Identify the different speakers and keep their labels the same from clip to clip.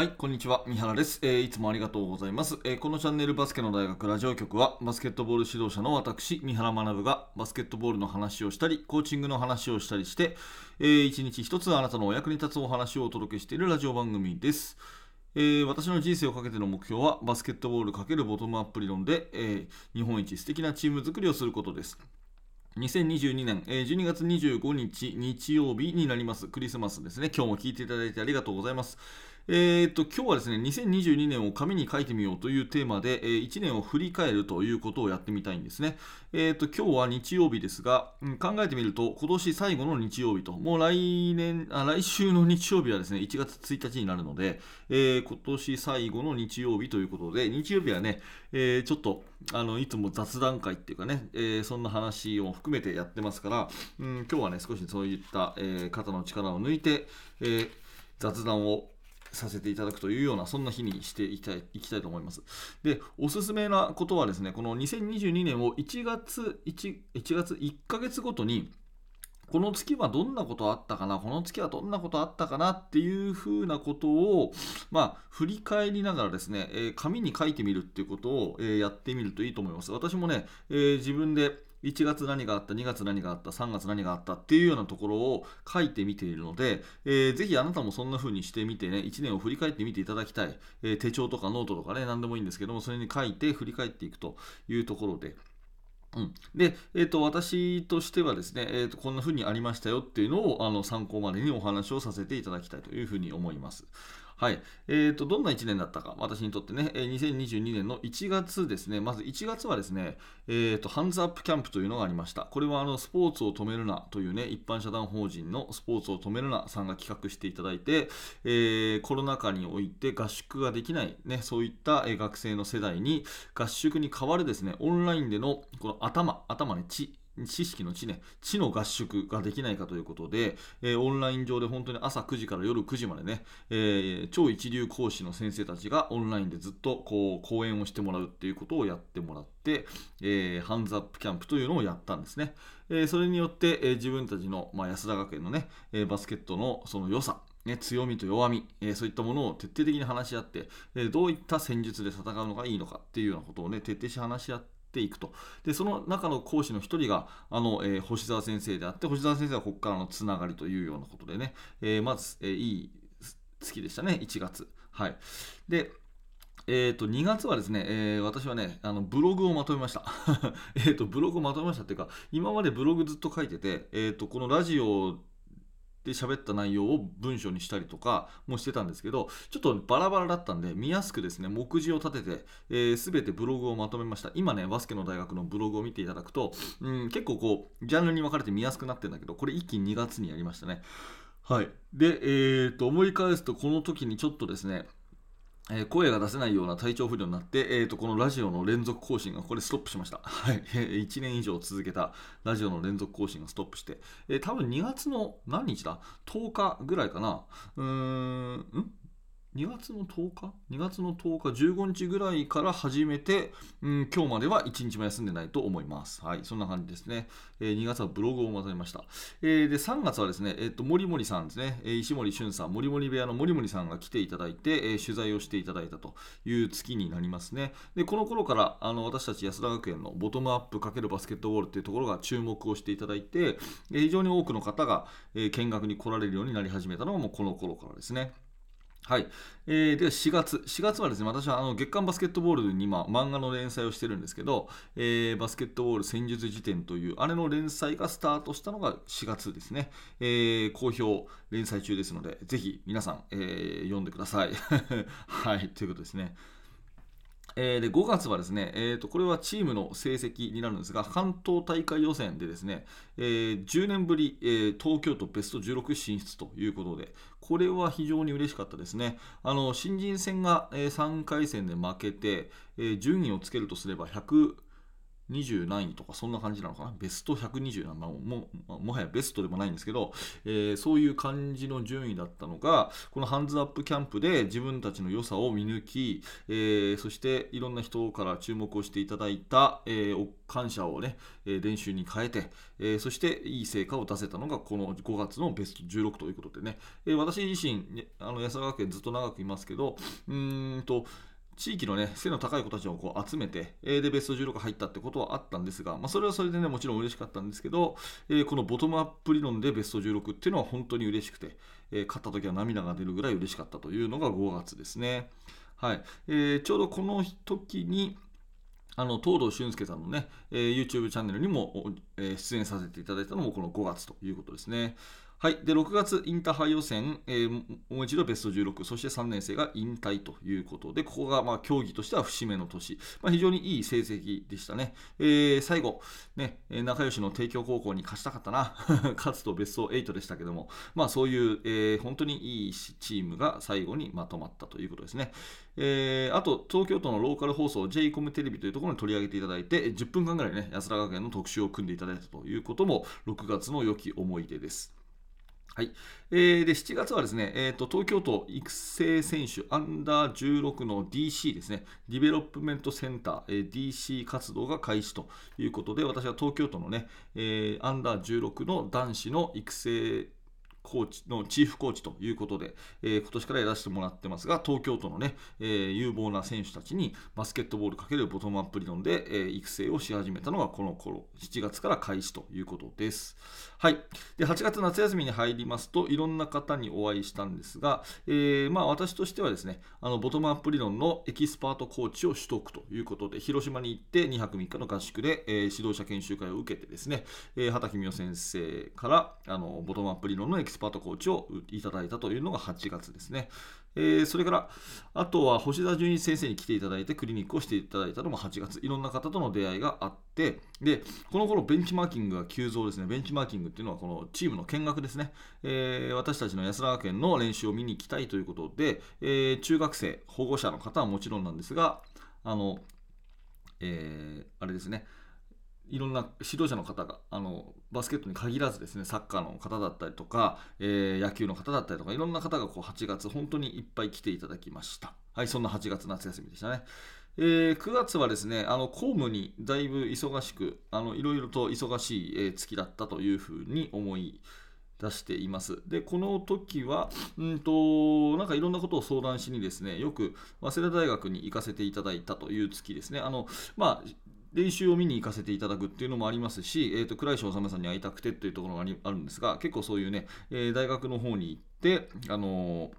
Speaker 1: はい、こんにちは。三原です、えーいつもありがとうございます、えーこのチャンネルバスケの大学ラジオ局は、バスケットボール指導者の私、三原学がバスケットボールの話をしたり、コーチングの話をしたりして、えー一日一つあなたのお役に立つお話をお届けしているラジオ番組です。えー私の人生をかけての目標は、バスケットボール×ボトムアップ理論で、え日本一素敵なチーム作りをすることです。2022年、12月25日日曜日になります。クリスマスですね。今日も聞いていただいてありがとうございます。えー、と今日はですね2022年を紙に書いてみようというテーマで、え1年を振り返るということをやってみたいんですね。えー、と今日は日曜日ですが、うん考えてみると今年最後の日曜日ともう来年あ来週の日曜日はですね1月1日になるので、えー今年最後の日曜日ということで日曜日はね、えーちょっとあのいつも雑談会っていうかね、えーそんな話を含めてやってますから、うん、今日はね少しそういった、えー肩の力を抜いて、えー雑談をさせていただくというようなそんな日にしていきたいいきたいと思います。で、おすすめなことはですね、この2022年を1月 1, 1月1ヶ月ごとにこの月はどんなことあったかな、この月はどんなことあったかなっていうふうなことを、まあ、振り返りながらですね、えー紙に書いてみるっていうことを、えーやってみるといいと思います。私もね、えー自分で1月何があった、2月何があった、3月何があったっていうようなところを書いてみているので、えーぜひあなたもそんな風にしてみてね、1年を振り返ってみていただきたい。えー手帳とかノートとかね、何でもいいんですけども、それに書いて振り返っていくというところで、うん、で、えー、と私としてはですね、えー、とこんな風にありましたよっていうのをあの参考までにお話をさせていただきたいというふうに思います。はい。えー、と、どんな1年だったか、私にとってね、2022年の1月ですね、まず1月はですね、えー、と、ハンズアップキャンプというのがありました。これは、あの、スポーツを止めるなというね、一般社団法人のスポーツを止めるなさんが企画していただいて、えーコロナ禍において合宿ができない、ね、そういった、学生の世代に合宿に代わるですね、オンラインでのこの頭、頭ね、知、知識の知ね、知の合宿ができないかということで、えーオンライン上で本当に朝9時から夜9時までね、えー超一流講師の先生たちがオンラインでずっとこう講演をしてもらうっていうことをやってもらって、えーハンズアップキャンプというのをやったんですね。えーそれによって、えー自分たちの、まあ、安田学園のね、えーバスケットのその良さ、ね、強みと弱み、えーそういったものを徹底的に話し合って、えーどういった戦術で戦うのがいいのかっていうようなことをね、徹底して話し合ってていくと。で、その中の講師の一人が、あの、えー星沢先生であって、星沢先生はここからのつながりというようなことでね、えーまず、えーいい月でしたね、1月。はい。で、えー、と2月はですね、えー私はね、あのブログをまとめました。えとブログをまとめましたっていうか、今までブログずっと書いてて、えー、とこのラジオで喋った内容を文章にしたりとかもしてたんですけど、ちょっとバラバラだったんで、見やすくですね、目次を立てて、えー、全てブログをまとめました。今ね、バスケの大学のブログを見ていただくと、うん、結構こう、ジャンルに分かれて見やすくなってるんだけど、これ一気に2月にやりましたね。はい。で、えー、と思い返すと、この時にちょっとですね、え声が出せないような体調不良になって、えー、とこのラジオの連続更新がこれストップしました。はい。1年以上続けたラジオの連続更新がストップして、えー多分2月の何日だ ?10 日ぐらいかな。うーん、ん？2月の10日 ?2 月の10日、15日ぐらいから始めて、うん、今日までは1日も休んでないと思います。はい、そんな感じですね。えー2月はブログをまとめました。えーで、3月はですね、えっ、と、森森さんですね、えー石森俊さん、森森部屋の森森さんが来ていただいて、えー取材をしていただいたという月になりますね。で、この頃から、あの、私たち安田学園のボトムアップ×バスケットボールっていうところが注目をしていただいて、えー非常に多くの方が、えー見学に来られるようになり始めたのがもうこの頃からですね。はい。えーで、4月。4月はですね、私はあの月刊バスケットボールに今、漫画の連載をしてるんですけど、えーバスケットボール戦術辞典という、あれの連載がスタートしたのが4月ですね。えー好評連載中ですので、ぜひ皆さん、えー読んでください。はい、ということですね。えーで5月はですね、えーと、これはチームの成績になるんですが、関東大会予選でですね、えー10年ぶり、えー東京都ベスト16進出ということで、これは非常に嬉しかったですね。あの新人戦が、えー3回戦で負けて、えー順位をつけるとすれば100 20何位とかそんな感じなのかな？ベスト120なのももはやベストでもないんですけど、えー、そういう感じの順位だったのがこのハンズアップキャンプで自分たちの良さを見抜き、えー、そしていろんな人から注目をしていただいた、えー、感謝をね、え練習に変えて、えそしていい成果を出せたのがこの5月のベスト16ということでね、え私自身、あの安田学園ずっと長くいますけどうんと地域のね、背の高い子たちをこう集めて、えで、ベスト16入ったってことはあったんですが、まあ、それはそれでね、もちろん嬉しかったんですけど、えこのボトムアップ理論でベスト16っていうのは本当に嬉しくて、え勝った時は涙が出るぐらい嬉しかったというのが5月ですね。はい。えー、ちょうどこの時に、あの東堂俊介さんのね、えー、YouTube チャンネルにも、えー、出演させていただいたのもこの5月ということですね。はい、で6月、インターハイ予選、えー、もう一度ベスト16、そして3年生が引退ということで、ここがまあ競技としては節目の年、まあ、非常にいい成績でしたね。えー、最後、ね、仲良しの帝京高校に勝ちたかったな、勝つとベスト8でしたけども、まあ、そういう、えー、本当にいいチームが最後にまとまったということですね。えー、あと、東京都のローカル放送、j コムテレビというところに取り上げていただいて、10分間ぐらいね、安田学園の特集を組んでいただいたということも、6月の良き思い出です。はい。えー、で7月はですね、えーと、東京都育成選手アンダー16の DC ですね、ディベロップメントセンター、えー、DC 活動が開始ということで、私は東京都のね、えー、アンダー16の男子の育成コーチのチーフコーチということで、えー、今年からやらせてもらってますが、東京都のね、えー、有望な選手たちにバスケットボール×ボトムアップ理論で、えー、育成をし始めたのがこの頃、7月から開始ということです。はい。で、8月夏休みに入りますと、いろんな方にお会いしたんですが、え、まあ私としてはですね、あのボトムアップ理論のエキスパートコーチを取得ということで、広島に行って2泊3日の合宿で、え、指導者研修会を受けてですね、えー、畑喜美夫先生からあのボトムアップ理論のエキスパートスパとコーチをいただいたというのが8月ですね。えー、それから、あとは星田純一先生に来ていただいて、クリニックをしていただいたのも8月、いろんな方との出会いがあって、で、この頃ベンチマーキングが急増ですね。ベンチマーキングっていうのは、このチームの見学ですね。えー、私たちの安田学園の練習を見に行きたいということで、えー、中学生、保護者の方はもちろんなんですが、あの、えー、あれですね、いろんな指導者の方があのバスケットに限らずですねサッカーの方だったりとか、えー、野球の方だったりとかいろんな方がこう8月本当にいっぱい来ていただきましたはいそんな8月夏休みでしたねえー、9月はですねあの公務にだいぶ忙しくあのいろいろと忙しい、月だったというふうに思い出しています。で、この時は、うんと、なんかいろんなことを相談しにですね、よく早稲田大学に行かせていただいたという月ですね。あの、まあ、練習を見に行かせていただくっていうのもありますし、えーと、倉石治さんに会いたくてっていうところがあるんですが、結構そういうね、えー、大学の方に行って、あのー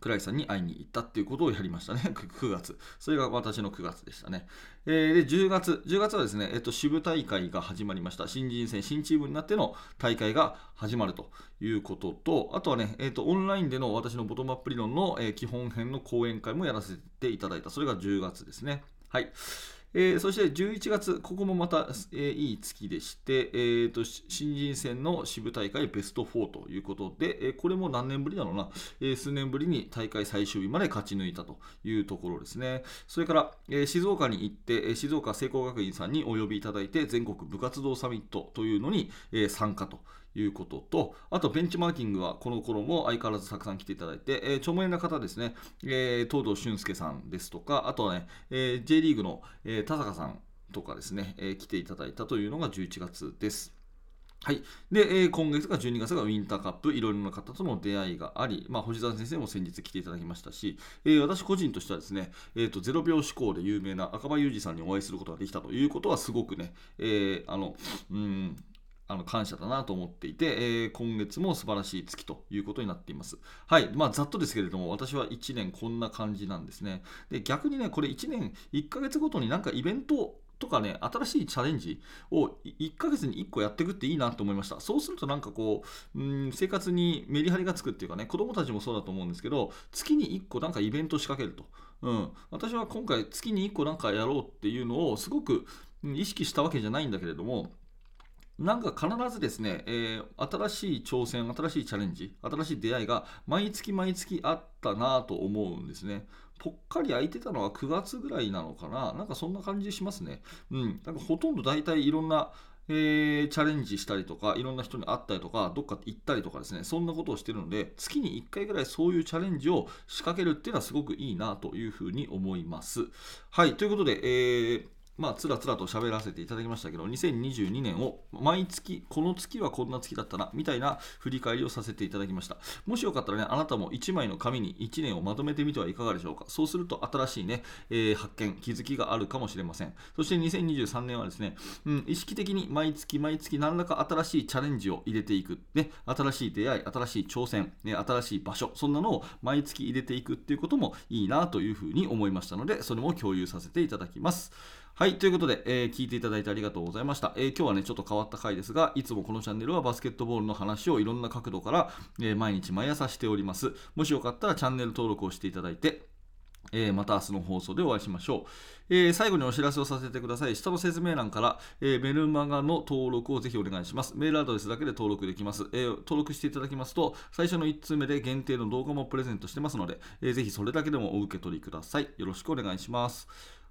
Speaker 1: 倉石さんに会いに行ったっていうことをやりましたね、9月。それが私の9月でしたね。えー、で、10月、10月はですね、えっと、支部大会が始まりました。新人戦、新チームになっての大会が始まるということと、あとはね、えっと、オンラインでの私のボトムアップ理論の、えー、基本編の講演会もやらせていただいた。それが10月ですね。はい。えー、そして11月、ここもまた、えー、いい月でして、えーと、新人戦の支部大会ベスト4ということで、えー、これも何年ぶりだろうな、え、数年ぶりに大会最終日まで勝ち抜いたというところですね。それから、え、静岡に行って、静岡聖光学院さんにお呼びいただいて、全国部活動サミットというのに、え、参加と。いうことと、あとベンチマーキングはこの頃も相変わらずたくさん来ていただいて、えー、著名な方ですね、えー、東堂俊介さんですとか、あとはね、えー、J リーグの、えー、田坂さんとかですね、えー、来ていただいたというのが11月です。はい。で、えー、今月が12月がウィンターカップ、いろいろな方との出会いがあり、まあ、星沢先生も先日来ていただきましたし、えー、私個人としてはですね、えーと、0秒思考で有名な赤羽裕二さんにお会いすることができたということはすごくね、えー、あの、うん、あの感謝だなと思っていて、えー、今月も素晴らしい月ということになっています。はい。まあ、ざっとですけれども、私は1年こんな感じなんですね。で、逆にね、これ1年1ヶ月ごとになんかイベントとかね、新しいチャレンジを1ヶ月に1個やっていくっていいなと思いました。そうするとなんかこう、うん生活にメリハリがつくっていうかね、子供たちもそうだと思うんですけど、月に1個なんかイベント仕掛けると。うん、私は今回月に1個なんかやろうっていうのをすごく意識したわけじゃないんだけれども、なんか必ずですね、えー、新しい挑戦、新しいチャレンジ、新しい出会いが毎月毎月あったなと思うんですね。ぽっかり空いてたのは9月ぐらいなのかななんかそんな感じしますね。うん。なんかほとんど大体いろんな、えー、チャレンジしたりとか、いろんな人に会ったりとか、どっか行ったりとかですね、そんなことをしてるので、月に1回ぐらいそういうチャレンジを仕掛けるっていうのはすごくいいなというふうに思います。はい、ということで、えーまあ、つらつらと喋らせていただきましたけど、2022年を毎月、この月はこんな月だったな、みたいな振り返りをさせていただきました。もしよかったらね、あなたも1枚の紙に1年をまとめてみてはいかがでしょうか。そうすると新しいね、えー、発見、気づきがあるかもしれません。そして2023年はですね、うん、意識的に毎月毎月何らか新しいチャレンジを入れていく。ね、新しい出会い、新しい挑戦、ね、新しい場所、そんなのを毎月入れていくっていうこともいいなというふうに思いましたので、それも共有させていただきます。はい、ということで、えー、聞いていただいてありがとうございました、えー、今日はね、ちょっと変わった回ですが、いつもこのチャンネルはバスケットボールの話をいろんな角度から、えー、毎日毎朝しております。もしよかったらチャンネル登録をしていただいて、えー、また明日の放送でお会いしましょう、えー、最後にお知らせをさせてください。下の説明欄から、えー、メルマガの登録をぜひお願いします。メールアドレスだけで登録できます。え登録していただきますと、最初の1通目で限定の動画もプレゼントしてますので、えー、ぜひそれだけでもお受け取りください。よろしくお願いします。